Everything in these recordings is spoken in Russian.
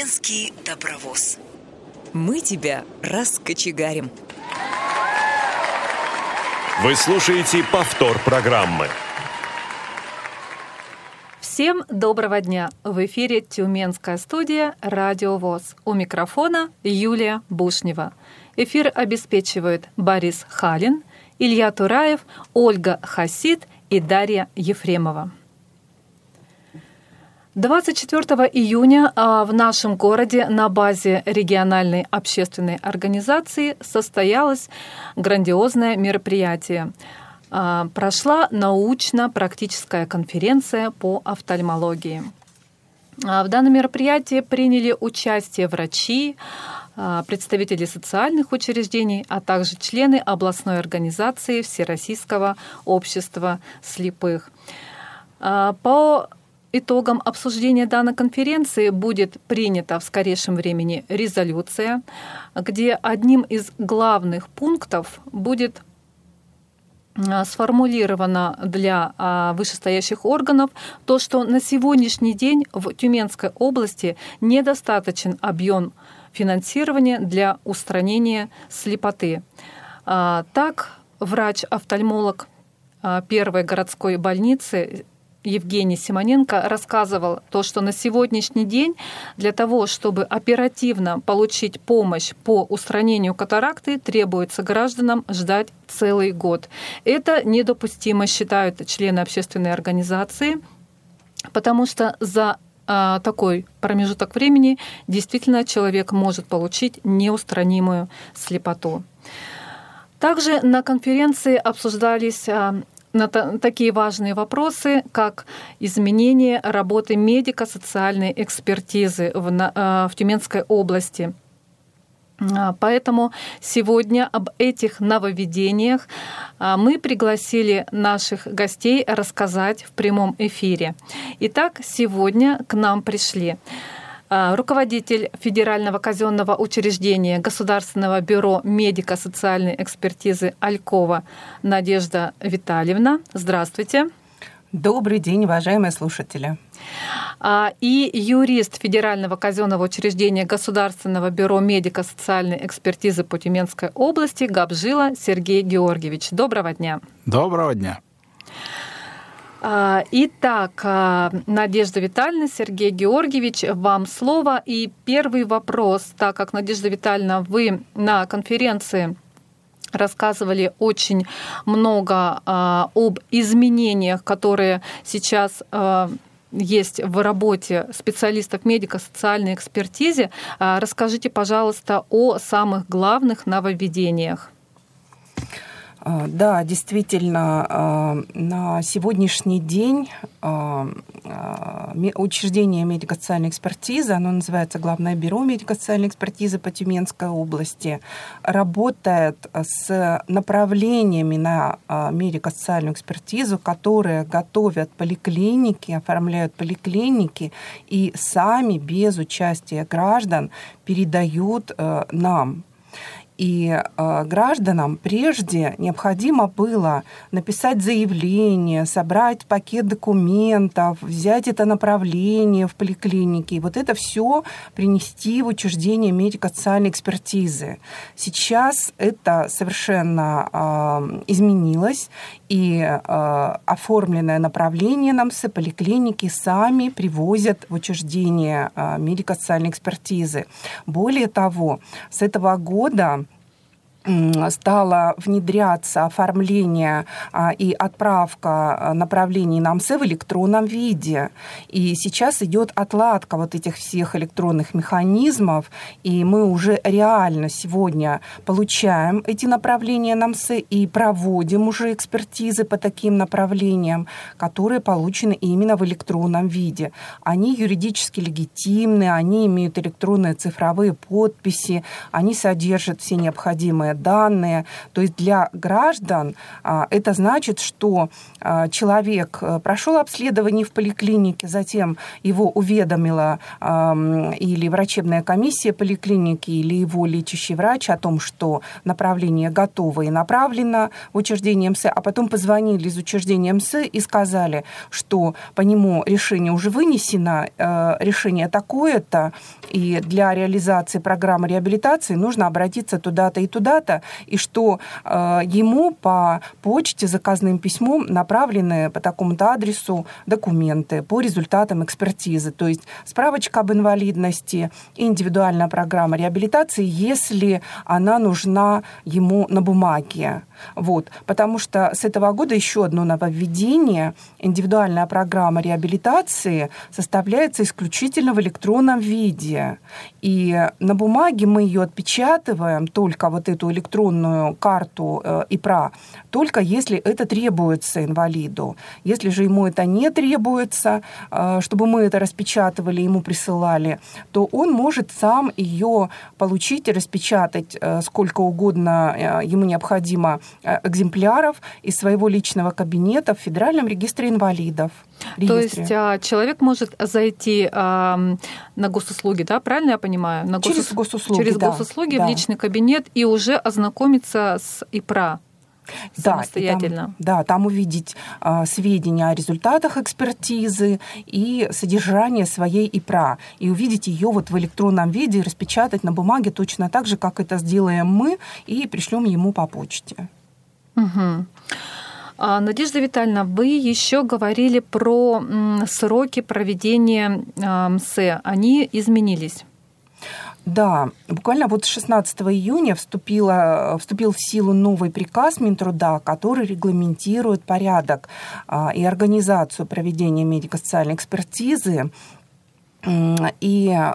Тюменский добровоз. Мы тебя раскочегарим. Вы слушаете повтор программы. Всем доброго дня! В эфире Тюменская студия «Радио ВОЗ». У микрофона Юлия Бушнева. Эфир обеспечивают Борис Халин, Илья Тураев, Ольга Хасид и Дарья Ефремова. 24 июня а, в нашем городе на базе региональной общественной организации состоялось грандиозное мероприятие. А, прошла научно-практическая конференция по офтальмологии. А, в данном мероприятии приняли участие врачи, представители социальных учреждений, а также члены областной организации Всероссийского общества слепых. По итогом обсуждения данной конференции будет принята в скорейшем времени резолюция, где одним из главных пунктов будет а, сформулировано для а, вышестоящих органов то, что на сегодняшний день в Тюменской области недостаточен объем финансирования для устранения слепоты. А, так, врач-офтальмолог первой городской больницы Евгений Симоненко рассказывал то, что на сегодняшний день для того, чтобы оперативно получить помощь по устранению катаракты, требуется гражданам ждать целый год. Это недопустимо, считают члены общественной организации, потому что за а, такой промежуток времени действительно человек может получить неустранимую слепоту. Также на конференции обсуждались а, на такие важные вопросы, как изменение работы медико-социальной экспертизы в, э, в Тюменской области. А, поэтому сегодня об этих нововведениях а, мы пригласили наших гостей рассказать в прямом эфире. Итак, сегодня к нам пришли руководитель Федерального казенного учреждения Государственного бюро медико-социальной экспертизы Алькова Надежда Витальевна. Здравствуйте. Добрый день, уважаемые слушатели. А, и юрист Федерального казенного учреждения Государственного бюро медико-социальной экспертизы по Тюменской области Габжила Сергей Георгиевич. Доброго дня. Доброго дня. А, итак, а, Надежда Витальевна, Сергей Георгиевич, вам слово. И первый вопрос, так как, Надежда Витальевна, вы на конференции рассказывали очень много а, об изменениях, которые сейчас есть в работе специалистов медико-социальной экспертизе. Расскажите, пожалуйста, о самых главных нововведениях. А, да, действительно, а, на сегодняшний день а, учреждение медико-социальной экспертизы, оно называется Главное бюро медико-социальной экспертизы по Тюменской области, работает с направлениями на медико-социальную экспертизу, которые готовят поликлиники, оформляют поликлиники и сами без участия граждан передают нам и э, гражданам прежде необходимо было написать заявление, собрать пакет документов, взять это направление в поликлинике, и вот это все принести в учреждение медико-социальной экспертизы. Сейчас это совершенно э, изменилось, и э, оформленное направление нам с поликлиники сами привозят в учреждение э, медико-социальной экспертизы. Более того, с этого года стало внедряться оформление а, и отправка а, направлений на в электронном виде. И сейчас идет отладка вот этих всех электронных механизмов, и мы уже реально сегодня получаем эти направления на и проводим уже экспертизы по таким направлениям, которые получены именно в электронном виде. Они юридически легитимны, они имеют электронные цифровые подписи, они содержат все необходимые данные. То есть для граждан это значит, что человек прошел обследование в поликлинике, затем его уведомила или врачебная комиссия поликлиники, или его лечащий врач о том, что направление готово и направлено в учреждение МС, а потом позвонили из учреждения МС и сказали, что по нему решение уже вынесено, э, решение такое-то, и для реализации программы реабилитации нужно обратиться туда-то и туда-то, и что э, ему по почте заказным письмом направлены по такому-то адресу документы по результатам экспертизы, то есть справочка об инвалидности, индивидуальная программа реабилитации, если она нужна ему на бумаге. Вот, потому что с этого года еще одно нововведение. Индивидуальная программа реабилитации составляется исключительно в электронном виде. И на бумаге мы ее отпечатываем, только вот эту электронную карту э, ИПРА, только если это требуется инвалиду. Если же ему это не требуется, э, чтобы мы это распечатывали, ему присылали, то он может сам ее получить и распечатать э, сколько угодно ему необходимо Э, экземпляров из своего личного кабинета в Федеральном регистре инвалидов. Регистре. То есть а, человек может зайти на госуслуги, да, правильно я понимаю? На госус... Через госуслуги, Через да, госуслуги да. в личный кабинет и уже ознакомиться с ИПРА да, самостоятельно. Там, да, там увидеть а, сведения о результатах экспертизы и содержание своей ИПРА. И увидеть ее вот в электронном виде, распечатать на бумаге точно так же, как это сделаем мы, и пришлем ему по почте. Угу. Надежда Витальевна, вы еще говорили про сроки проведения МСЭ. Они изменились. Да, буквально вот 16 июня вступила, вступил в силу новый приказ Минтруда, который регламентирует порядок а, и организацию проведения медико-социальной экспертизы и э,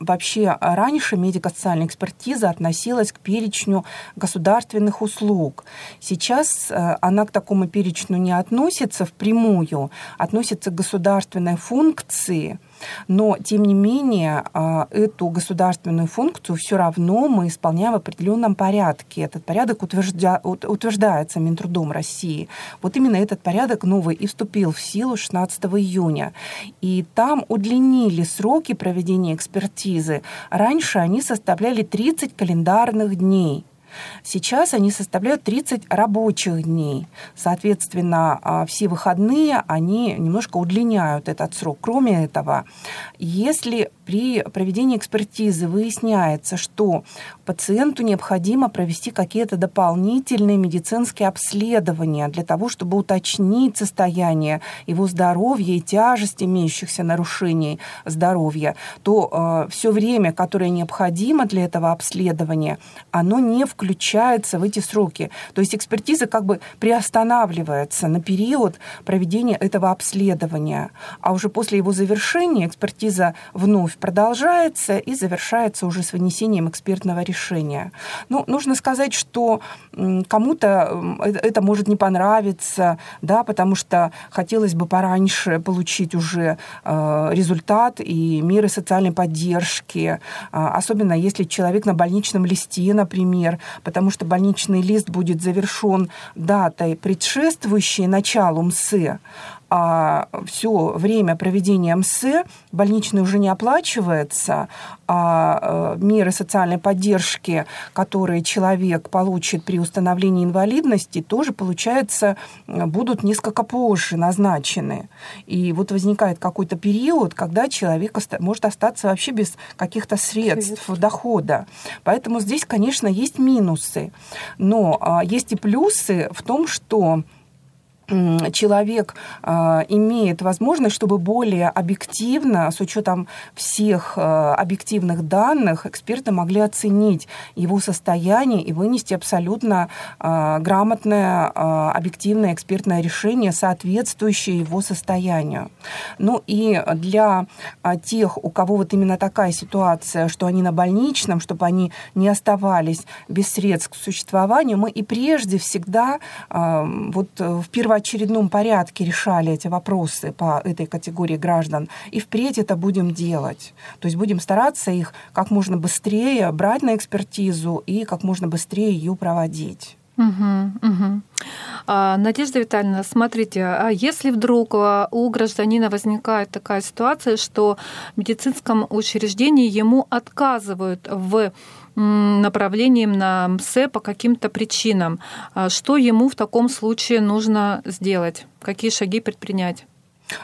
вообще раньше медико-социальная экспертиза относилась к перечню государственных услуг. Сейчас э, она к такому перечню не относится впрямую, относится к государственной функции – но, тем не менее, а, эту государственную функцию все равно мы исполняем в определенном порядке. Этот порядок утвержда... утверждается Минтрудом России. Вот именно этот порядок новый и вступил в силу 16 июня. И там удлинили сроки проведения экспертизы. Раньше они составляли 30 календарных дней. Сейчас они составляют 30 рабочих дней. Соответственно, а, все выходные они немножко удлиняют этот срок. Кроме этого, если при проведении экспертизы выясняется, что пациенту необходимо провести какие-то дополнительные медицинские обследования для того, чтобы уточнить состояние его здоровья и тяжесть имеющихся нарушений здоровья, то э, все время, которое необходимо для этого обследования, оно не включается в эти сроки. То есть экспертиза как бы приостанавливается на период проведения этого обследования, а уже после его завершения экспертиза вновь продолжается и завершается уже с вынесением экспертного решения. Ну, нужно сказать, что кому-то это может не понравиться, да, потому что хотелось бы пораньше получить уже э, результат и меры социальной поддержки, а, особенно если человек на больничном листе, например, потому что больничный лист будет завершен датой, предшествующей началу МСЭ, а все время проведения МС больничный уже не оплачивается, а э, меры социальной поддержки, которые человек получит при установлении инвалидности, тоже, получается, будут несколько позже назначены. И вот возникает какой-то период, когда человек может остаться вообще без каких-то средств, дохода. Поэтому здесь, конечно, есть минусы. Но а, есть и плюсы в том, что человек а, имеет возможность, чтобы более объективно, с учетом всех а, объективных данных, эксперты могли оценить его состояние и вынести абсолютно а, грамотное, объективное экспертное решение, соответствующее его состоянию. Ну и для тех, у кого вот именно такая ситуация, что они на больничном, чтобы они не оставались без средств к существованию, мы и прежде всегда вот в первом первоочередном порядке решали эти вопросы по этой категории граждан, и впредь это будем делать. То есть будем стараться их как можно быстрее брать на экспертизу и как можно быстрее ее проводить. Угу, угу. Надежда Витальевна, смотрите, а если вдруг а, у гражданина возникает такая ситуация, что в медицинском учреждении ему отказывают в направлением на МСЭ по каким-то причинам, а что ему в таком случае нужно сделать? Какие шаги предпринять?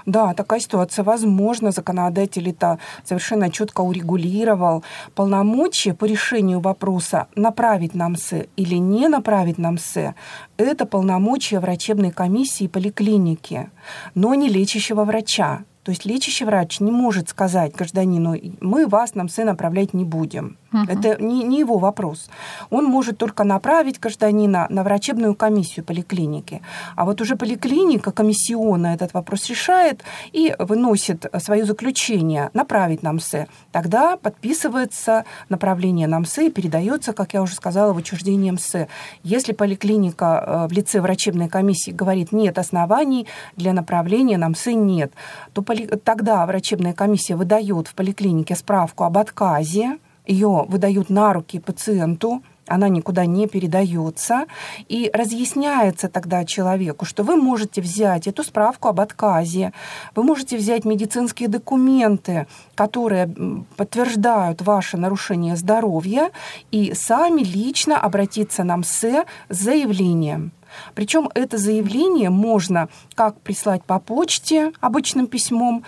Да, такая ситуация возможна. Законодатель это совершенно четко урегулировал. Полномочия по решению вопроса направить на МСЭ или не направить на МСЭ – это полномочия врачебной комиссии поликлиники, но не лечащего врача. То есть лечащий врач не может сказать гражданину, мы вас на МСЭ направлять не будем. Угу. Это не, не его вопрос. Он может только направить гражданина на врачебную комиссию поликлиники. А вот уже поликлиника комиссионно этот вопрос решает и выносит свое заключение направить на МСЭ. Тогда подписывается направление на МСЭ и передается, как я уже сказала, в учреждение МСЭ. Если поликлиника э, в лице врачебной комиссии говорит, нет оснований для направления на МСЭ нет, то тогда врачебная комиссия выдает в поликлинике справку об отказе ее выдают на руки пациенту, она никуда не передается, и разъясняется тогда человеку, что вы можете взять эту справку об отказе, вы можете взять медицинские документы, которые подтверждают ваше нарушение здоровья, и сами лично обратиться на МСЭ с заявлением. Причем это заявление можно как прислать по почте обычным письмом,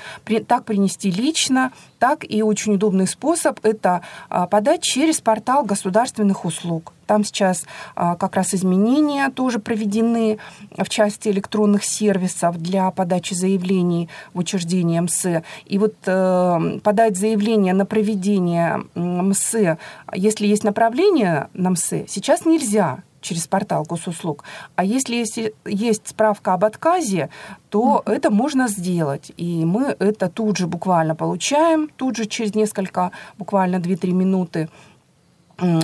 так принести лично, так и очень удобный способ – это а, подать через портал государственных услуг. Там сейчас а, как раз изменения тоже проведены в части электронных сервисов для подачи заявлений в учреждение МСЭ. И вот э, подать заявление на проведение МСЭ, если есть направление на МСЭ, сейчас нельзя через портал госуслуг. А если есть, есть справка об отказе, то mm-hmm. это можно сделать. И мы это тут же буквально получаем, тут же через несколько, буквально 2-3 минуты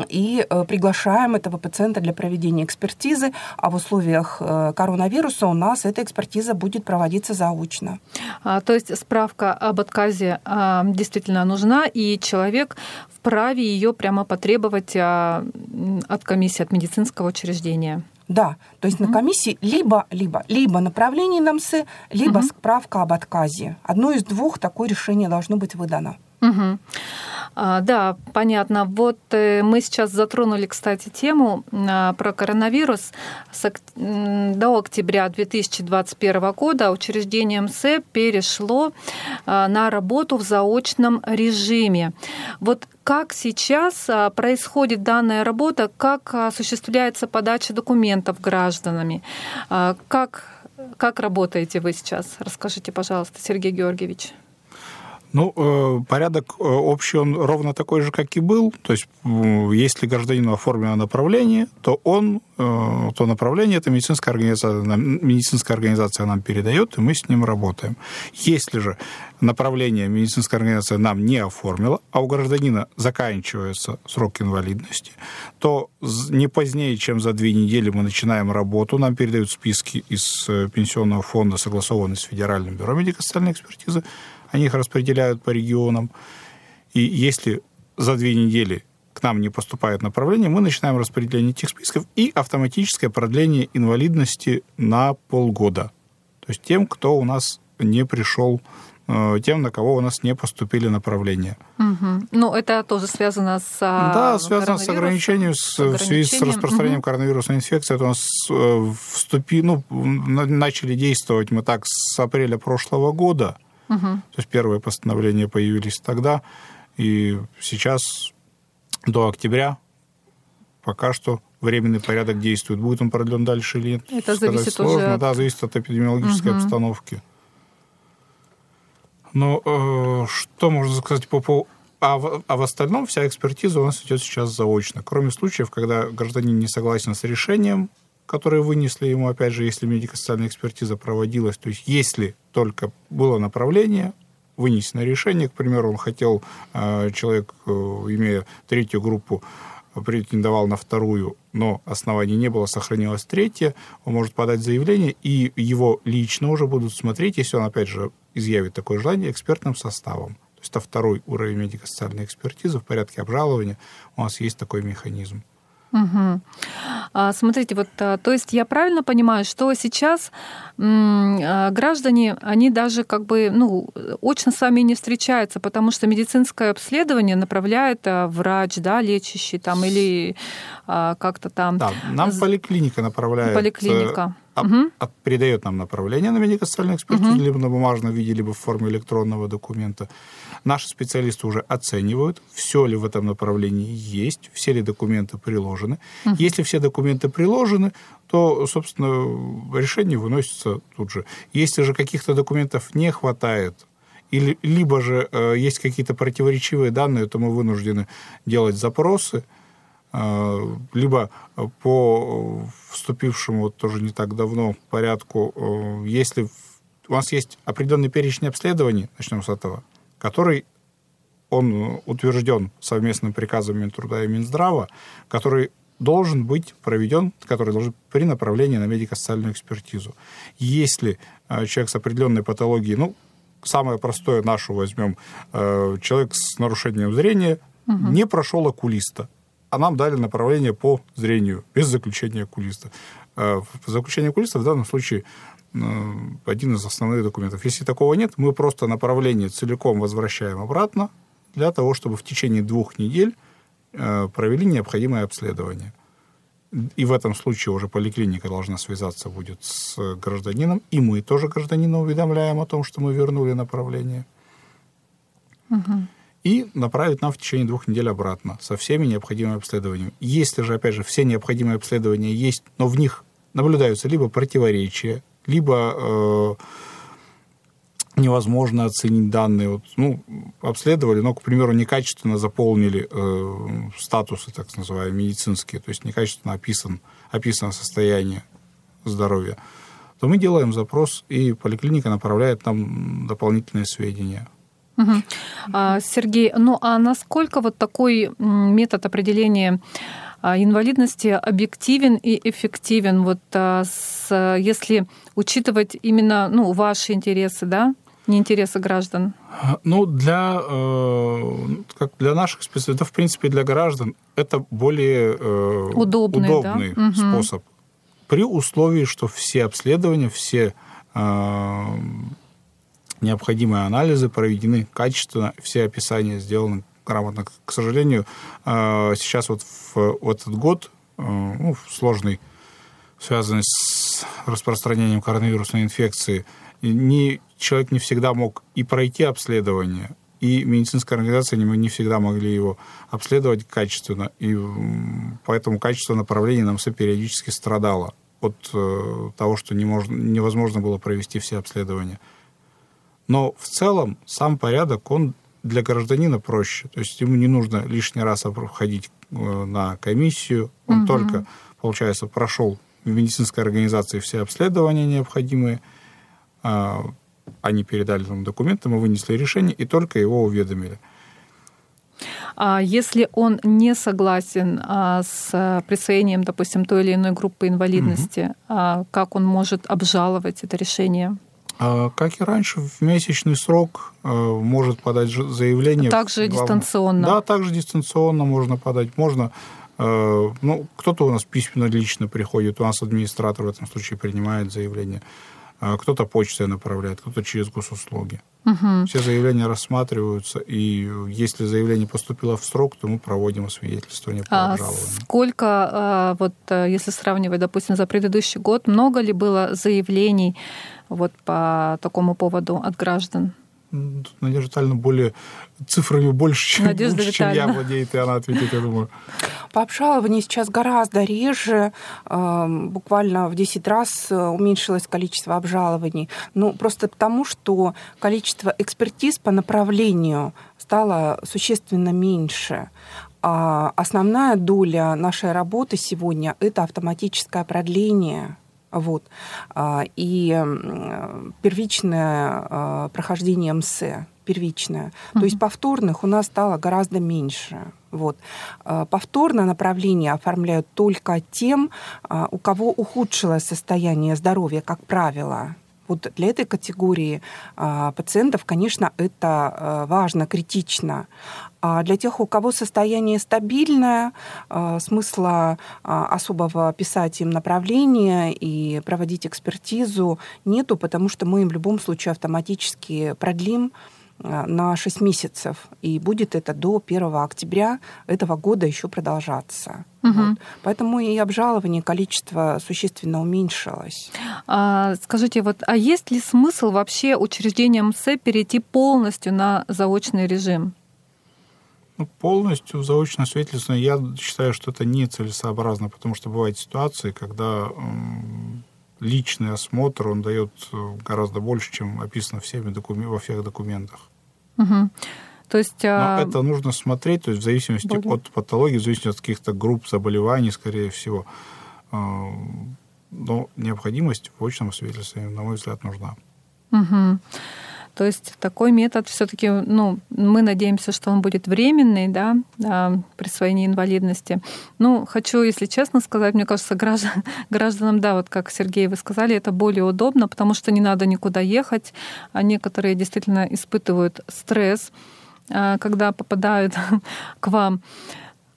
и э, приглашаем этого пациента для проведения экспертизы, а в условиях э, коронавируса у нас эта экспертиза будет проводиться заочно. А, то есть справка об отказе а, действительно нужна, и человек вправе ее прямо потребовать а, от комиссии, от медицинского учреждения. Да, то есть угу. на комиссии либо, либо, либо направление на МС, либо угу. справка об отказе. Одно из двух такое решение должно быть выдано. Угу. А, да, понятно. Вот э, мы сейчас затронули, кстати, тему а, про коронавирус. До октября 2021 года учреждение МСЭ перешло а, на работу в заочном режиме. Вот как сейчас происходит данная работа, как осуществляется подача документов гражданами, как, как работаете вы сейчас? Расскажите, пожалуйста, Сергей Георгиевич. Ну, э, порядок э, общий, он ровно такой же, как и был. То есть, если гражданину оформлено направление, то он, э, то направление эта медицинская организация, медицинская организация нам передает, и мы с ним работаем. Если же направление медицинская организация нам не оформила, а у гражданина заканчивается срок инвалидности, то не позднее, чем за две недели мы начинаем работу, нам передают списки из пенсионного фонда, согласованные с Федеральным бюро медико-социальной экспертизы, они их распределяют по регионам. И если за две недели к нам не поступает направление, мы начинаем распределение этих списков и автоматическое продление инвалидности на полгода. То есть тем, кто у нас не пришел э, тем, на кого у нас не поступили направления. Угу. Ну, это тоже связано с а, Да, связано с ограничением, с, ограничением. в связи с распространением угу. коронавирусной инфекции. Это у нас э, вступи, ну, начали действовать мы так с апреля прошлого года. Угу. То есть первые постановления появились тогда, и сейчас до октября пока что временный порядок действует. Будет он продлен дальше или нет? Это зависит сложно. уже от... Да, зависит от эпидемиологической угу. обстановки. Но э, что можно сказать по поводу... А в, а в остальном вся экспертиза у нас идет сейчас заочно. Кроме случаев, когда гражданин не согласен с решением, которые вынесли ему, опять же, если медико-социальная экспертиза проводилась, то есть если только было направление, вынесено решение, к примеру, он хотел, э, человек, э, имея третью группу, претендовал на вторую, но оснований не было, сохранилось третье, он может подать заявление, и его лично уже будут смотреть, если он, опять же, изъявит такое желание, экспертным составом. То есть это второй уровень медико-социальной экспертизы в порядке обжалования. У нас есть такой механизм. Угу. Смотрите, вот, а, то есть я правильно понимаю, что сейчас а, граждане, они даже как бы, ну, очно с вами не встречаются, потому что медицинское обследование направляет врач, да, лечащий там или как-то там. Да, нам поликлиника направляет. Поликлиника. Угу. передает нам направление на медико-социальную экспертизу, угу. либо на бумажном виде, либо в форме электронного документа. Наши специалисты уже оценивают, все ли в этом направлении есть, все ли документы приложены. Угу. Если все документы приложены, то, собственно, решение выносится тут же. Если же каких-то документов не хватает, или, либо же э, есть какие-то противоречивые данные, то мы вынуждены делать запросы, либо по вступившему вот тоже не так давно порядку, э, если у вас есть определенный перечень обследований, начнем с этого, который он утвержден совместным приказом Минтруда и Минздрава, который должен быть проведен, который должен при направлении на медико-социальную экспертизу. Если э, человек с определенной патологией, ну, самое простое нашу возьмем, э, человек с нарушением зрения угу. не прошел окулиста, а нам дали направление по зрению без заключения окулиста. Э, заключение окулиста в данном случае Э, один из основных документов. Если такого нет, мы просто направление целиком возвращаем обратно для того, чтобы в течение двух недель э, провели необходимое обследование. И в этом случае уже поликлиника должна связаться будет с гражданином, и мы тоже гражданина уведомляем о том, что мы вернули направление. Угу. И направить нам в течение двух недель обратно со всеми необходимыми обследованиями. Если же, опять же, все необходимые обследования есть, но в них наблюдаются либо противоречия, либо э, невозможно оценить данные. Вот, ну, обследовали, но, к примеру, некачественно заполнили э, статусы, так называемые, медицинские, то есть некачественно описан, описано состояние здоровья, то мы делаем запрос, и поликлиника направляет нам дополнительные сведения. Угу. Сергей, ну а насколько вот такой метод определения а, инвалидности объективен и эффективен, вот а, с, если учитывать именно ну, ваши интересы, да, не интересы граждан? Ну, для, э, как для наших специалистов, в принципе, для граждан это более э, удобный, удобный да? способ. Угу. При условии, что все обследования, все э, необходимые анализы проведены качественно, все описания сделаны грамотно. К сожалению, э, сейчас вот в этот год, э, ну, сложный, связанный с распространением коронавирусной инфекции, не, человек не всегда мог и пройти обследование, и медицинская организация не, не всегда могли его обследовать качественно, и поэтому качество направления нам все периодически страдало от э, того, что не можно, невозможно было провести все обследования. Но в целом сам порядок, он для гражданина проще. То есть ему не нужно лишний раз ходить э, на комиссию. Он угу. только, получается, прошел в медицинской организации все обследования необходимые. А, они передали нам документы, мы вынесли решение и только его уведомили. А если он не согласен а, с присвоением, допустим, той или иной группы инвалидности, угу. как он может обжаловать это решение? А, как и раньше, в месячный срок э, может подать заявление. Также дистанционно. Да, также дистанционно можно подать. Можно, э, ну, кто-то у нас письменно лично приходит, у нас администратор в этом случае принимает заявление. А кто-то почтой направляет, кто-то через госуслуги. Угу. Все заявления рассматриваются, и если заявление поступило в срок, то мы проводим освидетельствование по а обжалованию. Сколько, а, вот э, если сравнивать, допустим, за предыдущий год, много ли было заявлений вот по такому поводу от граждан? Надежда Витальевна более цифрами больше, чем, Надежда лучше, чем я владеет, и она ответит, я думаю. По обжалованию сейчас гораздо реже, эм, буквально в 10 раз э, уменьшилось количество обжалований. Ну, просто потому, что количество экспертиз по направлению стало существенно меньше. А основная доля нашей работы сегодня – это автоматическое продление вот. А, и первичное а, прохождение МС, первичная. То есть повторных у нас стало гораздо меньше. Вот. А, повторное направление оформляют только тем, у кого ухудшилось состояние здоровья, как правило. Вот для этой категории а, пациентов, конечно, это важно, критично. А для тех, у кого состояние стабильное, смысла особого писать им направление и проводить экспертизу нету, потому что мы им в любом случае автоматически продлим на 6 месяцев. И будет это до 1 октября этого года еще продолжаться. Угу. Вот. Поэтому и обжалование количество существенно уменьшилось. А, скажите, вот, а есть ли смысл вообще учреждениям МСЭ перейти полностью на заочный режим? Ну, полностью заочное свидетельство, я считаю, что это нецелесообразно, потому что бывают ситуации, когда личный осмотр, он дает э, гораздо больше, чем описано всеми докумен... во всех документах. Угу. То есть, Но а... это нужно смотреть, то есть в зависимости Более. от патологии, в зависимости от каких-то групп заболеваний, скорее всего. А, но необходимость в очном свидетельстве, на мой взгляд, нужна. Угу. То есть такой метод все-таки, ну, мы надеемся, что он будет временный, да, присвоение инвалидности. Ну, хочу, если честно сказать, мне кажется, граждан, гражданам, да, вот как Сергей вы сказали, это более удобно, потому что не надо никуда ехать, а некоторые действительно испытывают стресс, а, когда попадают к вам.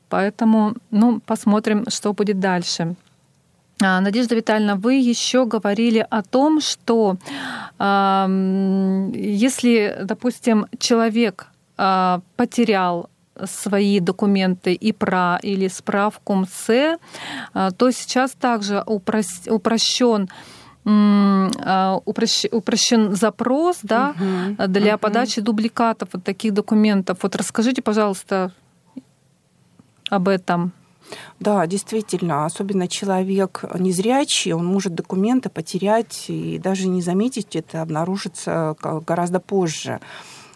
Поэтому, ну, посмотрим, что будет дальше. А, Надежда Витальевна, вы еще говорили о том, что если, допустим, человек э, потерял свои документы и про или справку МСЭ, то сейчас также упрощен упрощен запрос да, угу, для угу. подачи дубликатов вот таких документов. Вот расскажите, пожалуйста, об этом. Да, действительно, особенно человек незрячий, он может документы потерять и даже не заметить это, обнаружится гораздо позже.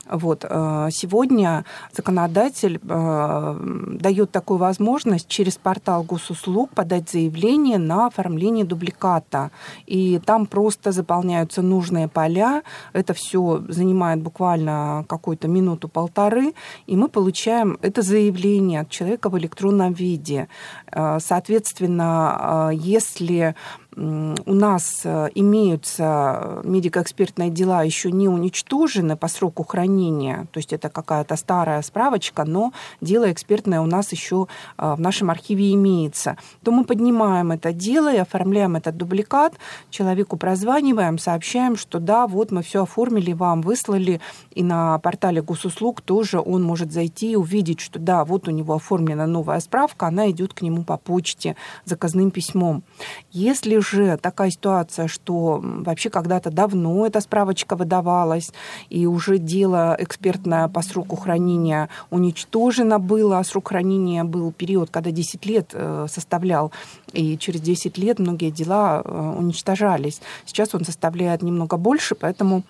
Вот. Э, сегодня законодатель э, дает такую возможность через портал госуслуг подать заявление на оформление дубликата. И там просто заполняются нужные поля. Это все занимает буквально какую-то минуту-полторы. И мы получаем это заявление от человека в электронном виде. Э, соответственно, если у нас э, имеются медико-экспертные дела еще не уничтожены по сроку хранения, то есть это какая-то старая справочка, но дело экспертное у нас еще э, в нашем архиве имеется, то мы поднимаем это дело и оформляем этот дубликат, человеку прозваниваем, сообщаем, что да, вот мы все оформили, вам выслали, и на портале госуслуг тоже он может зайти и увидеть, что да, вот у него оформлена новая справка, она идет к нему по почте заказным письмом. Если уже такая ситуация, что вообще когда-то давно эта справочка выдавалась, и уже дело экспертное по сроку хранения уничтожено было, а срок хранения был период, когда 10 лет э, составлял, и через 10 лет многие дела э, уничтожались. Сейчас он составляет немного больше, поэтому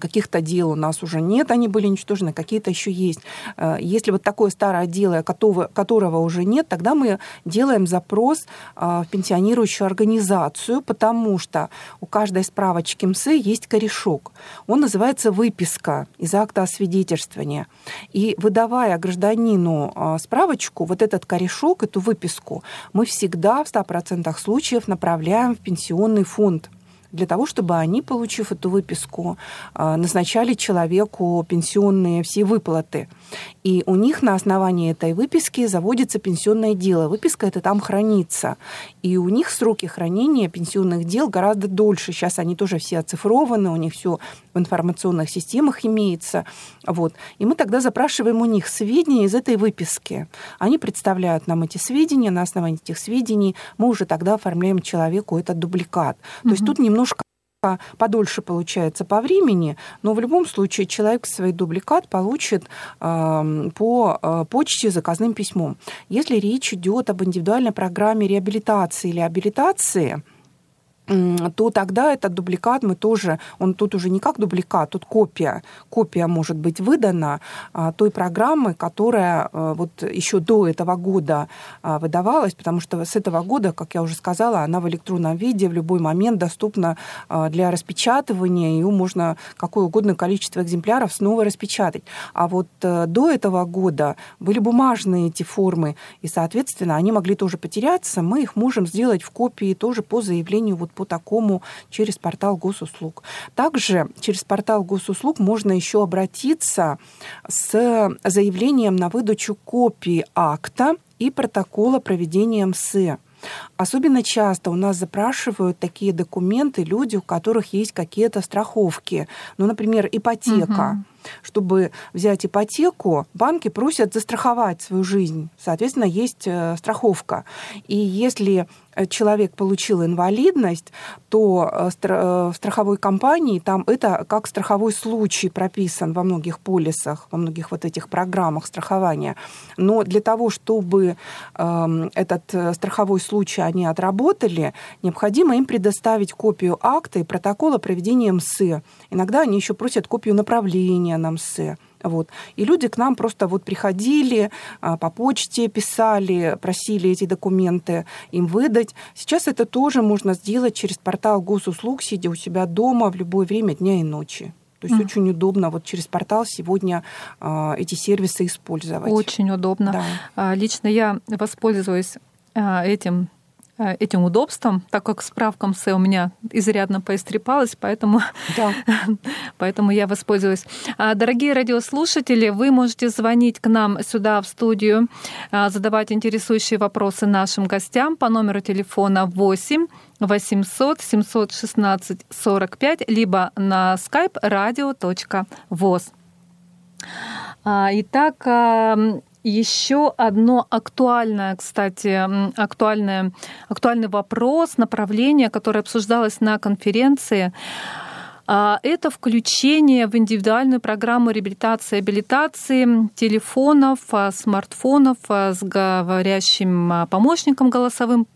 каких-то дел у нас уже нет, они были уничтожены, какие-то еще есть. Э, если вот такое старое дело, которого уже нет, тогда мы делаем запрос э, в пенсионирующую организацию, потому что у каждой справочки МС есть корешок. Он называется выписка из акта освидетельствования. И выдавая гражданину э, справочку, вот этот корешок, эту выписку, мы всегда в 100% случаев направляем в пенсионный фонд для того, чтобы они, получив эту выписку, а, назначали человеку пенсионные все выплаты. И у них на основании этой выписки заводится пенсионное дело. Выписка это там хранится. И у них сроки хранения пенсионных дел гораздо дольше. Сейчас они тоже все оцифрованы, у них все в информационных системах имеется. Вот. И мы тогда запрашиваем у них сведения из этой выписки. Они представляют нам эти сведения, на основании этих сведений мы уже тогда оформляем человеку этот дубликат. То есть тут немножко подольше получается по времени, но в любом случае человек свой дубликат получит э, по э, почте заказным письмом. Если речь идет об индивидуальной программе реабилитации или абилитации, то тогда этот дубликат мы тоже, он тут уже не как дубликат, тут копия. Копия может быть выдана а, той программы, которая а, вот еще до этого года а, выдавалась, потому что с этого года, как я уже сказала, она в электронном виде в любой момент доступна для распечатывания, ее можно какое угодно количество экземпляров снова распечатать. А вот до этого года были бумажные эти формы, и, соответственно, они могли тоже потеряться, мы их можем сделать в копии тоже по заявлению вот по такому через портал госуслуг. Также через портал госуслуг можно еще обратиться с заявлением на выдачу копии акта и протокола проведения МСЭ. Особенно часто у нас запрашивают такие документы люди, у которых есть какие-то страховки. Ну, например, ипотека. Угу. Чтобы взять ипотеку, банки просят застраховать свою жизнь. Соответственно, есть э, страховка. И если Э, человек получил инвалидность, то э, в страховой компании там это как страховой случай прописан во многих полисах, во многих вот этих программах страхования. Но для того, чтобы эм, этот страховой случай они отработали, необходимо им предоставить копию акта и протокола проведения МСЭ. Иногда они еще просят копию направления на МСЭ. Вот. И люди к нам просто вот приходили, а, по почте писали, просили эти документы им выдать. Сейчас это тоже можно сделать через портал госуслуг, сидя у себя дома в любое время дня и ночи. То есть mm. очень удобно вот через портал сегодня э, эти сервисы использовать. Очень удобно. Да. А, лично я воспользуюсь этим этим удобством, так как справка МСЭ у меня изрядно поистрепалась, поэтому, да. поэтому я воспользуюсь. А, дорогие радиослушатели, вы можете звонить к нам сюда в студию, а, задавать интересующие вопросы нашим гостям по номеру телефона 8 800 716 45, либо на skype radio.voz. А, итак, еще одно актуальное, кстати, актуальное, актуальный вопрос, направление, которое обсуждалось на конференции. А, это включение в индивидуальную программу реабилитации и абилитации телефонов, а, смартфонов а, с говорящим помощником голосовым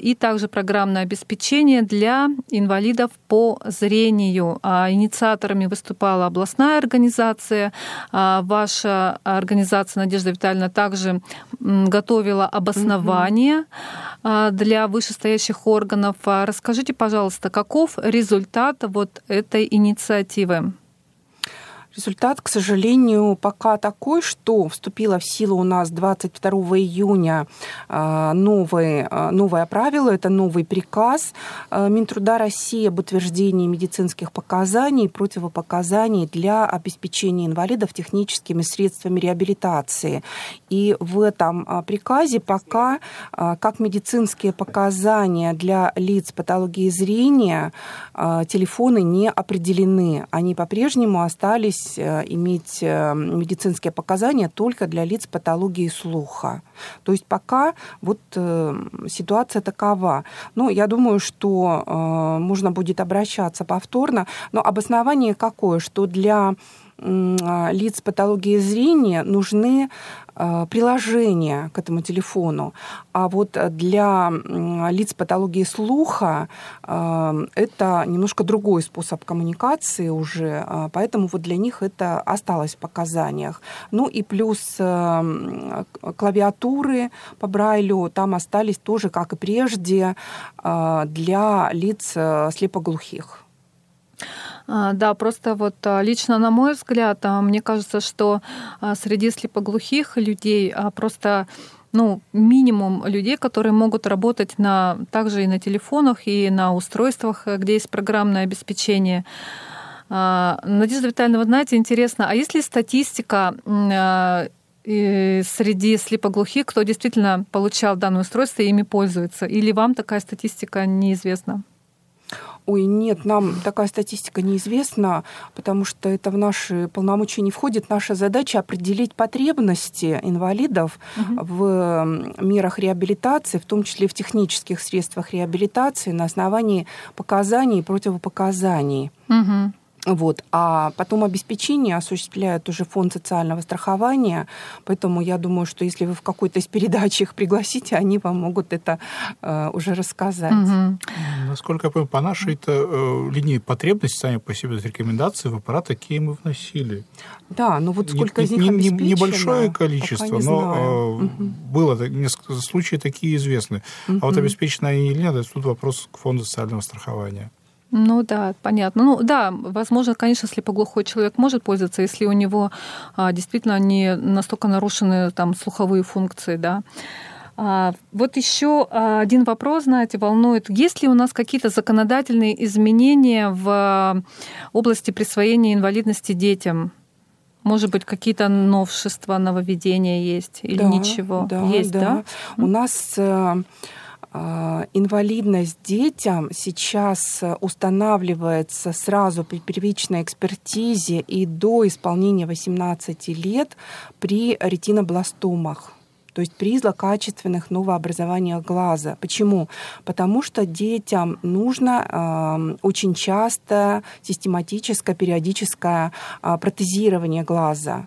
и также программное обеспечение для инвалидов по зрению. Инициаторами выступала областная организация. Ваша организация «Надежда Витальевна» также готовила обоснование для вышестоящих органов. Расскажите, пожалуйста, каков результат вот этой инициативы? Результат, к сожалению, пока такой, что вступило в силу у нас 22 июня а, новые, а, новое правило, это новый приказ а, Минтруда России об утверждении медицинских показаний и противопоказаний для обеспечения инвалидов техническими средствами реабилитации. И в этом приказе пока как медицинские показания для лиц патологии зрения телефоны не определены. Они по-прежнему остались здесь э, иметь э, медицинские показания только для лиц патологии слуха. То есть пока вот э, ситуация такова. Ну, я думаю, что можно будет обращаться повторно, но обоснование какое, что для лиц патологии зрения нужны а, приложения к этому телефону. А вот для лиц патологии слуха а, это немножко другой способ коммуникации уже, поэтому вот для них это осталось в показаниях. Ну и плюс клавиатуры по Брайлю там остались тоже, как и прежде, для лиц слепоглухих. А, да, просто вот а, лично на мой взгляд, а, мне кажется, что среди слепоглухих людей просто ну, минимум людей, которые могут работать на, также и на телефонах, и на устройствах, где есть программное обеспечение. Надежда Витальевна, вы знаете, интересно, а есть ли статистика среди слепоглухих, кто действительно получал данное устройство и ими пользуется? Или вам такая статистика неизвестна? Ой, нет, нам такая статистика неизвестна, потому что это в наши полномочия не входит. Наша задача определить потребности инвалидов угу. в мерах реабилитации, в том числе в технических средствах реабилитации на основании показаний и противопоказаний. Угу. Вот. А потом обеспечение осуществляет уже фонд социального страхования. Поэтому я думаю, что если вы в какой-то из передач их пригласите, они вам могут это э, уже рассказать. Угу. Насколько я понимаю, по нашей э, линии потребности сами по себе рекомендации в аппарат такие мы вносили. Да, ну вот сколько не, из них не, обеспечено, Небольшое количество, не но э, угу. было несколько случаи такие известны. Угу. А вот обеспечено они или нет, это тут вопрос к фонду социального страхования. Ну да, понятно. Ну да, возможно, конечно, слепоглухой человек может пользоваться, если у него а, действительно не настолько нарушены там слуховые функции, да. А, вот еще один вопрос, знаете, волнует. Есть ли у нас какие-то законодательные изменения в области присвоения инвалидности детям? Может быть, какие-то новшества, нововведения есть или да, ничего? Да, есть, да. да? У нас э, а, инвалидность детям сейчас устанавливается сразу при первичной экспертизе и до исполнения 18 лет при ретинобластомах то есть при злокачественных новообразованиях глаза. Почему? Потому что детям нужно э, очень часто систематическое, периодическое э, протезирование глаза.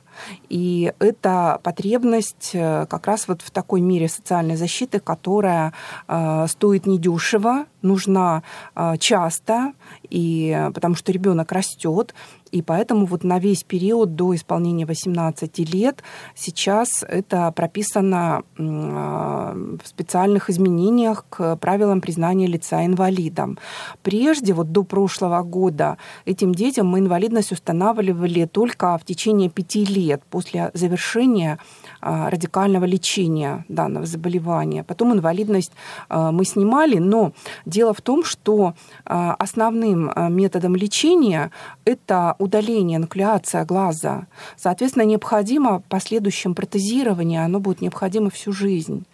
И это потребность э, как раз вот в такой мере социальной защиты, которая э, стоит недешево, нужна э, часто, и, потому что ребенок растет, и поэтому вот на весь период до исполнения 18 лет сейчас это прописано в специальных изменениях к правилам признания лица инвалидом. Прежде, вот до прошлого года, этим детям мы инвалидность устанавливали только в течение пяти лет после завершения радикального лечения данного заболевания. Потом инвалидность а, мы снимали, но дело в том, что а, основным методом лечения это удаление, нуклеация глаза. Соответственно, необходимо последующем протезирование, оно будет необходимо всю жизнь.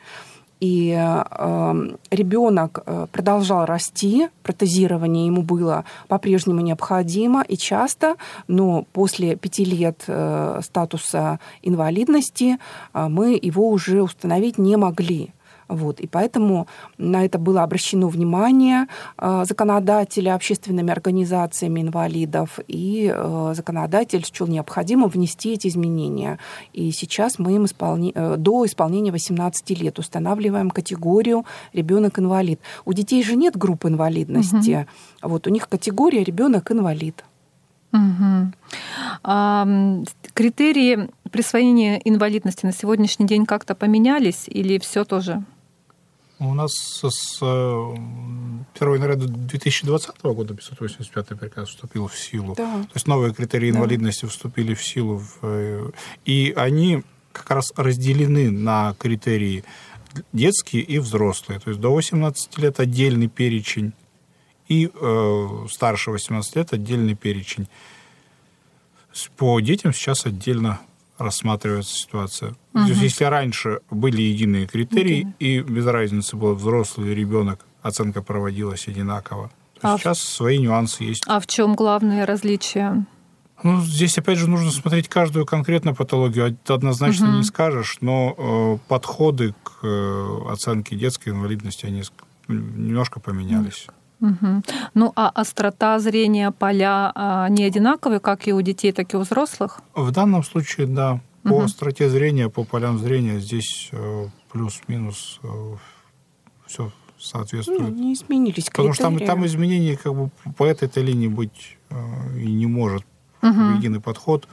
И э, ребенок продолжал расти, протезирование ему было по-прежнему необходимо и часто, но после пяти лет э, статуса инвалидности э, мы его уже установить не могли. Вот. И поэтому на это было обращено внимание э, законодателя, общественными организациями инвалидов, и э, законодатель счел необходимым внести эти изменения. И сейчас мы им исполни... Э, до исполнения 18 лет устанавливаем категорию ребенок-инвалид. У детей же нет группы инвалидности. Угу. Вот у них категория ребенок-инвалид. Угу. А, критерии присвоения инвалидности на сегодняшний день как-то поменялись или все тоже? У нас с 1 января 2020 года 585 приказ вступил в силу. Да. То есть новые критерии инвалидности да. вступили в силу. В, э, и они как раз разделены на критерии детские и взрослые. То есть до 18 лет отдельный перечень и э, старше 18 лет отдельный перечень. По детям сейчас отдельно рассматривается ситуация. Угу. То есть, если раньше были единые критерии, угу. и без разницы был взрослый ребенок, оценка проводилась одинаково, то а сейчас в... свои нюансы есть. А в чем главное различие? Ну, здесь, опять же, нужно смотреть каждую конкретную патологию. Однозначно угу. не скажешь, но э, подходы к э, оценке детской инвалидности, они немножко поменялись. Угу. Ну, а острота зрения поля а, не одинаковые, как и у детей, так и у взрослых? В данном случае, да. По угу. остроте зрения, по полям зрения здесь э, плюс-минус э, все соответствует. Ну, не изменились критерии. Потому что там, там изменений как бы по этой линии быть э, и не может. Угу. Единый подход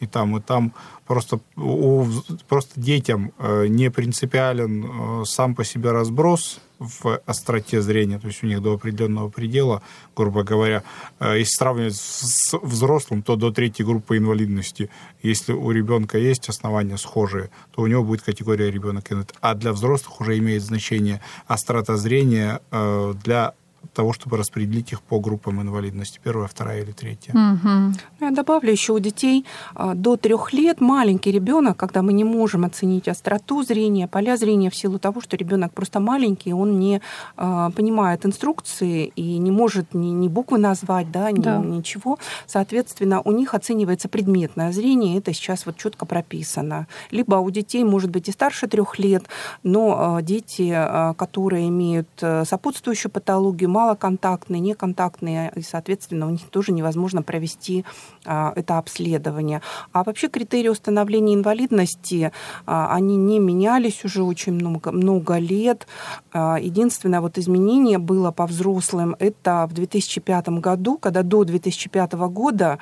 и там, и там. Просто, у, просто детям не принципиален сам по себе разброс в остроте зрения, то есть у них до определенного предела, грубо говоря, э, если сравнивать с взрослым, то до третьей группы инвалидности. Если у ребенка есть основания схожие, то у него будет категория ребенок инвалид. А для взрослых уже имеет значение острота зрения э, для того, чтобы распределить их по группам инвалидности, первая, вторая или третья. Угу. Я добавлю еще у детей а, до трех лет маленький ребенок, когда мы не можем оценить остроту зрения, поля зрения в силу того, что ребенок просто маленький, он не а, понимает инструкции и не может ни, ни буквы назвать, да, ни, да. ничего. Соответственно, у них оценивается предметное зрение, это сейчас вот четко прописано. Либо у детей может быть и старше трех лет, но а, дети, которые имеют э, сопутствующую патологию, малоконтактные, неконтактные, и, соответственно, у них тоже невозможно провести а, это обследование. А вообще критерии установления инвалидности, а, они не менялись уже очень много, много лет. А, единственное вот изменение было по взрослым, это в 2005 году, когда до 2005 года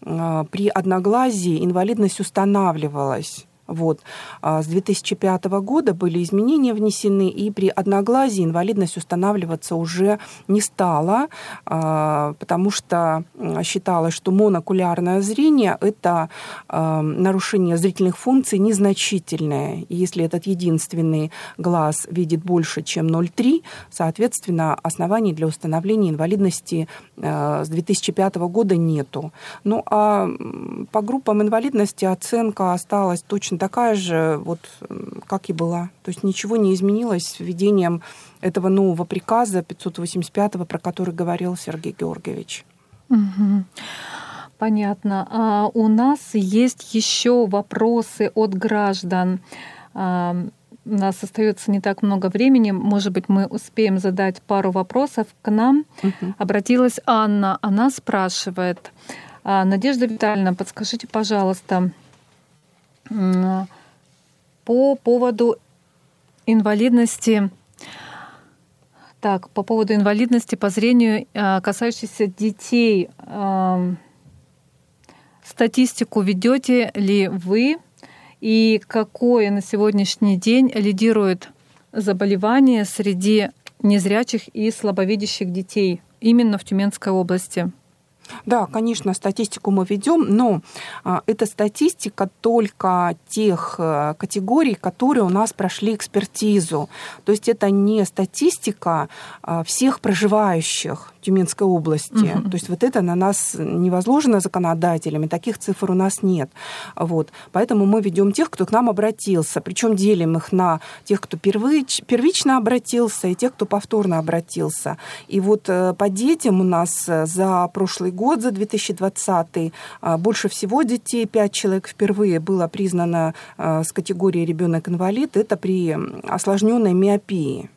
при одноглазии инвалидность устанавливалась. Вот. А с 2005 года были изменения внесены, и при одноглазии инвалидность устанавливаться уже не стала, а, потому что считалось, что монокулярное зрение – это а, нарушение зрительных функций незначительное. И если этот единственный глаз видит больше, чем 0,3, соответственно, оснований для установления инвалидности с 2005 года нету. Ну а по группам инвалидности оценка осталась точно такая же, вот как и была. То есть ничего не изменилось с введением этого нового приказа 585, про который говорил Сергей Георгиевич. Угу. Понятно. А у нас есть еще вопросы от граждан. А, у нас остается не так много времени. Может быть, мы успеем задать пару вопросов к нам. Угу. Обратилась Анна. Она спрашивает. «А, Надежда Витальевна, подскажите, пожалуйста, по поводу инвалидности, так, по поводу инвалидности по зрению, а, касающейся детей, статистику ведете ли вы и какое на сегодняшний день лидирует заболевание среди незрячих и слабовидящих детей именно в Тюменской области? Да, конечно, статистику мы ведем, но а, это статистика только тех э, категорий, которые у нас прошли экспертизу. То есть это не статистика а, всех проживающих Тюменской области. Угу. То есть вот это на нас не возложено законодателями, таких цифр у нас нет. Вот. Поэтому мы ведем тех, кто к нам обратился. Причем делим их на тех, кто первич, первично обратился, и тех, кто повторно обратился. И вот э, по детям у нас э, за прошлый год, за 2020, э, больше всего детей, 5 человек впервые было признано с категорией ребенок-инвалид. Это при осложненной миопии.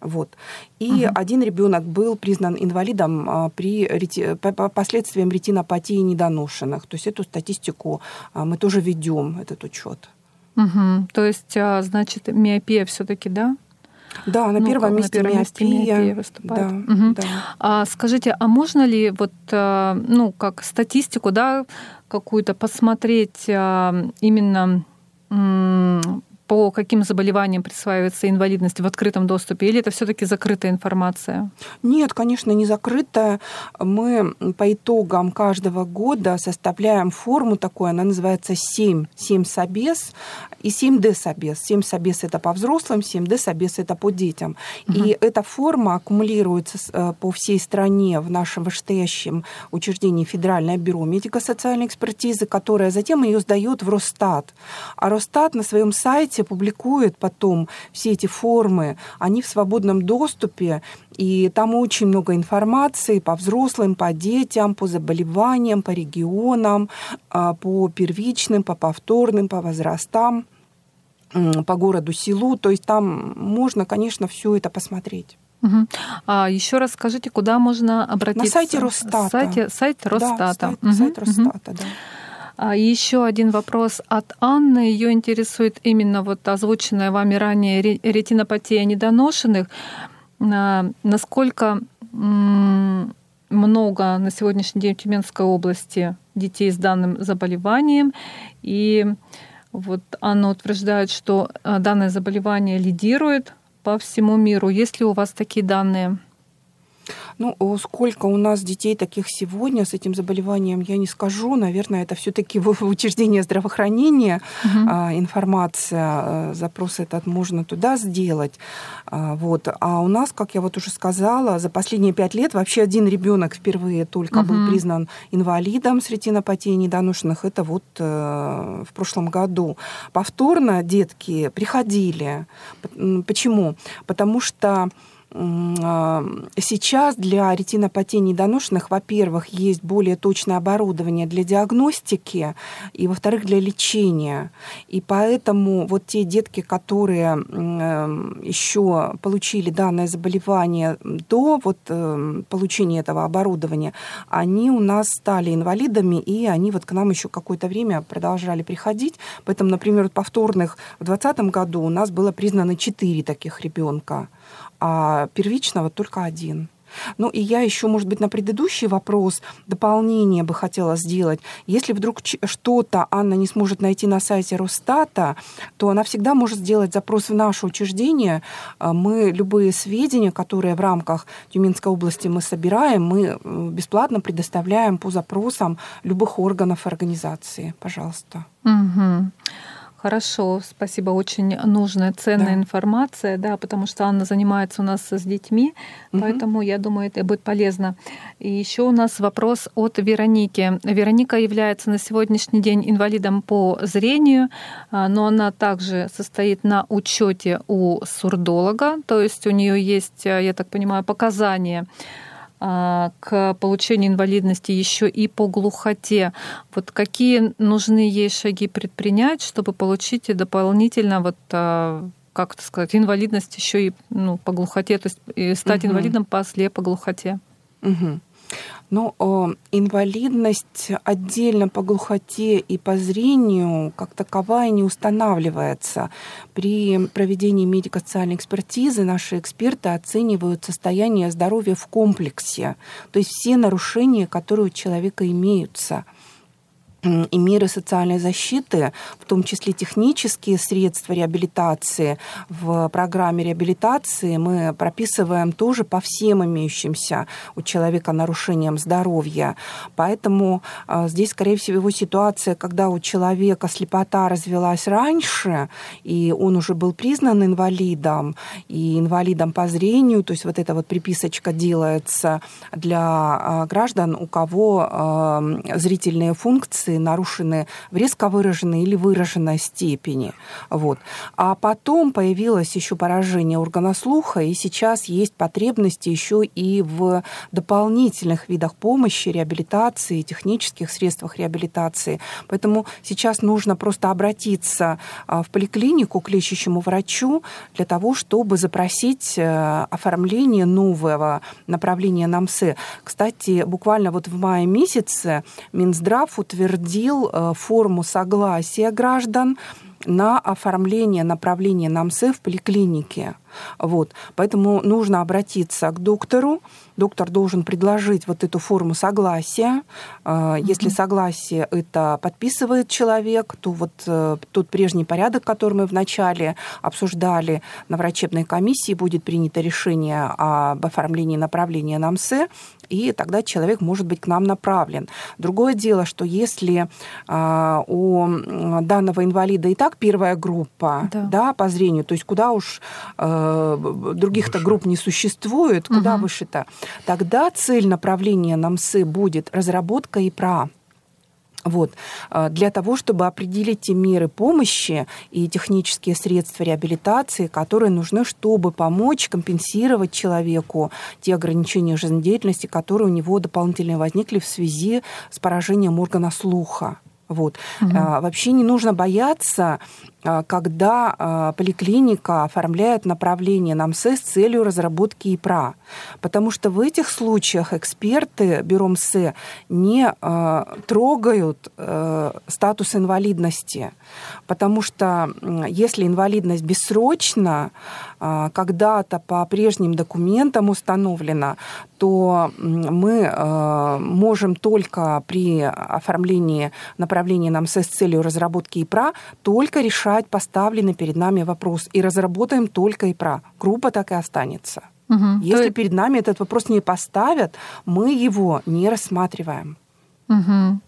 Вот. И угу. один ребенок был признан инвалидом а, при рети... последствиям ретинопатии недоношенных. То есть эту статистику а, мы тоже ведем, этот учет. Угу. То есть, а, значит, миопия все-таки, да? Да, на ну, первом месте, на первом месте миопия. миопия выступает. Да, угу. да. А, скажите, а можно ли вот, ну, как статистику, да, какую-то посмотреть именно по каким заболеваниям присваивается инвалидность в открытом доступе, или это все-таки закрытая информация? Нет, конечно, не закрытая. Мы по итогам каждого года составляем форму такую, она называется 7, 7 собес и 7D собес. 7 собес это по взрослым, 7D собес это по детям. Угу. И эта форма аккумулируется э, по всей стране в нашем вышестоящем учреждении Федеральное бюро медико-социальной экспертизы, которое затем ее сдает в Росстат. А Росстат на своем сайте сайте публикует потом все эти формы, они в свободном доступе, и там очень много информации по взрослым, по детям, по заболеваниям, по регионам, а, по первичным, по повторным, по возрастам по городу, селу. То есть там можно, конечно, все это посмотреть. Угу. А еще раз скажите, куда можно обратиться? На сайте Росстата. Сайте, сайт Росстата. Да, сайт, угу. сайт Росстата, да. А еще один вопрос от Анны. Ее интересует именно вот озвученная вами ранее ретинопатия недоношенных. Насколько много на сегодняшний день в Тюменской области детей с данным заболеванием. И вот Анна утверждает, что а, данное заболевание лидирует по всему миру. Есть ли у вас такие данные? Ну, сколько у нас детей таких сегодня с этим заболеванием, я не скажу. Наверное, это все-таки учреждение здравоохранения угу. информация, э, запрос этот можно туда сделать. А, вот. А у нас, как я вот уже сказала, за последние пять лет вообще один ребенок впервые только угу. был признан инвалидом с ретинопатией недоношенных. Это вот э, в прошлом году. Повторно детки приходили. Почему? Потому что сейчас для ретинопатии недоношенных, во-первых, есть более точное оборудование для диагностики, и, во-вторых, для лечения. И поэтому вот те детки, которые еще получили данное заболевание до вот э, получения этого оборудования, они у нас стали инвалидами, и они вот к нам еще какое-то время продолжали приходить. Поэтому, например, повторных в 2020 году у нас было признано 4 таких ребенка а первичного только один. Ну и я еще, может быть, на предыдущий вопрос дополнение бы хотела сделать. Если вдруг что-то Анна не сможет найти на сайте Росстата, то она всегда может сделать запрос в наше учреждение. А мы любые сведения, которые в рамках Тюменской области мы собираем, мы бесплатно предоставляем по запросам любых органов организации. Пожалуйста. Угу. Хорошо, спасибо. Очень нужная, ценная да. информация, да, потому что Анна занимается у нас с детьми, угу. поэтому я думаю, это будет полезно. И еще у нас вопрос от Вероники. Вероника является на сегодняшний день инвалидом по зрению, а, но она также состоит на учете у сурдолога, то есть у нее есть, я так понимаю, показания к получению инвалидности еще и по глухоте. Вот какие нужны ей шаги предпринять, чтобы получить дополнительно вот а, как это сказать, инвалидность еще и ну, по глухоте, то есть стать угу. инвалидом по слепоглухоте? Угу. Ну, инвалидность отдельно по глухоте и по зрению как таковая не устанавливается. При проведении медико-социальной экспертизы наши эксперты оценивают состояние здоровья в комплексе, то есть все нарушения, которые у человека имеются – и меры социальной защиты, в том числе технические средства реабилитации. В программе реабилитации мы прописываем тоже по всем имеющимся у человека нарушениям здоровья. Поэтому а, здесь, скорее всего, ситуация, когда у человека слепота развилась раньше, и он уже был признан инвалидом, и инвалидом по зрению, то есть вот эта вот приписочка делается для а, граждан, у кого зрительные функции функции нарушены в резко выраженной или выраженной степени. Вот. А потом появилось еще поражение органа слуха, и сейчас есть потребности еще и в дополнительных видах помощи, реабилитации, технических средствах реабилитации. Поэтому сейчас нужно просто обратиться а, в поликлинику к лечащему врачу для того, чтобы запросить э, оформление нового направления НАМСЭ. Кстати, буквально вот в мае месяце Минздрав утвердил утвердил э, форму согласия граждан на оформление направления на МСЭ в поликлинике. Вот. Поэтому нужно обратиться к доктору. Доктор должен предложить вот эту форму согласия. А, если согласие это подписывает человек, то вот э, тот прежний порядок, который мы вначале обсуждали на врачебной комиссии, будет принято решение об оформлении направления на МСЭ, и тогда человек может быть к нам направлен. Другое дело, что если а, у данного инвалида и так первая группа да. Да, по зрению, то есть куда уж э, других-то групп не существует, куда угу. выше-то, тогда цель направления НАМСы будет разработка ИПРА. Вот. А, для того, чтобы определить те меры помощи и технические средства реабилитации, которые нужны, чтобы помочь компенсировать человеку те ограничения жизнедеятельности, которые у него дополнительно возникли в связи с поражением органа слуха. Вот. Угу. Вообще не нужно бояться а, когда а, поликлиника оформляет направление на МСЭ с целью разработки ИПРА. Потому что в этих случаях эксперты Бюро МСЭ не а, трогают э, статус инвалидности. Потому что если инвалидность бессрочна, когда-то по прежним документам установлена, то мы можем только при оформлении направления на МСЭ с целью разработки ИПРА только решать поставленный перед нами вопрос и разработаем только и про. Группа так и останется. Угу. Если есть... перед нами этот вопрос не поставят, мы его не рассматриваем. Угу.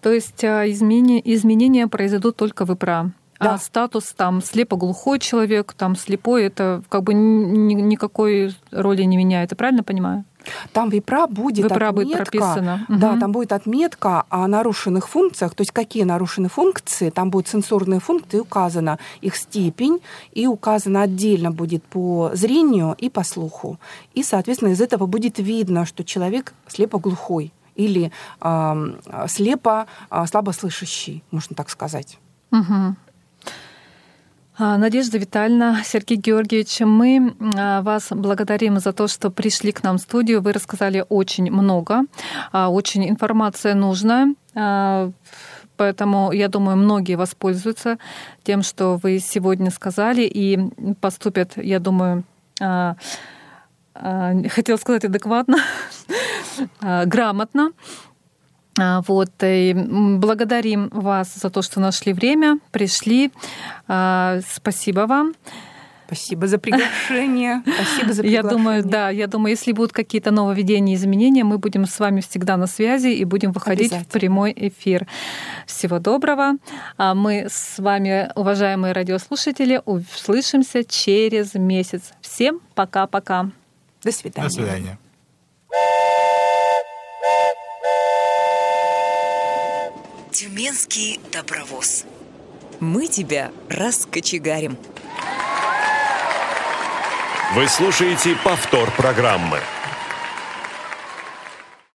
То есть а, изменения, изменения произойдут только в ИПРА. А да. А статус там слепоглухой человек, там слепой, это как бы ни, никакой роли не меняет. Я правильно понимаю? Там в ИПРА будет В ИПРА отметка, будет прописано. да, Мгм. там будет отметка о нарушенных функциях, то есть какие нарушены функции, там будут сенсорные функции, указана их степень, и указано отдельно будет по зрению и по слуху. И, соответственно, из этого будет видно, что человек слепоглухой или ам, слепо а, слабослышащий, можно так сказать. Мгм. А, Надежда Витальевна, Сергей Георгиевич, мы а, вас благодарим за то, что пришли к нам в студию. Вы рассказали очень много, а, очень информация нужная. Поэтому, я думаю, многие воспользуются тем, что вы сегодня сказали, и поступят, я думаю, хотела сказать адекватно, грамотно. А, Вот, и благодарим вас за то, что нашли время, пришли. А, Спасибо вам. Спасибо за приглашение. Спасибо за Я приглашение. думаю, да, я думаю, если будут какие-то нововведения, изменения, мы будем с вами всегда на связи и будем выходить в прямой эфир. Всего доброго. А мы с вами, уважаемые радиослушатели, услышимся через месяц. Всем пока-пока. До свидания. До свидания. Тюменский добровоз. Мы тебя раскочегарим. Вы слушаете повтор программы.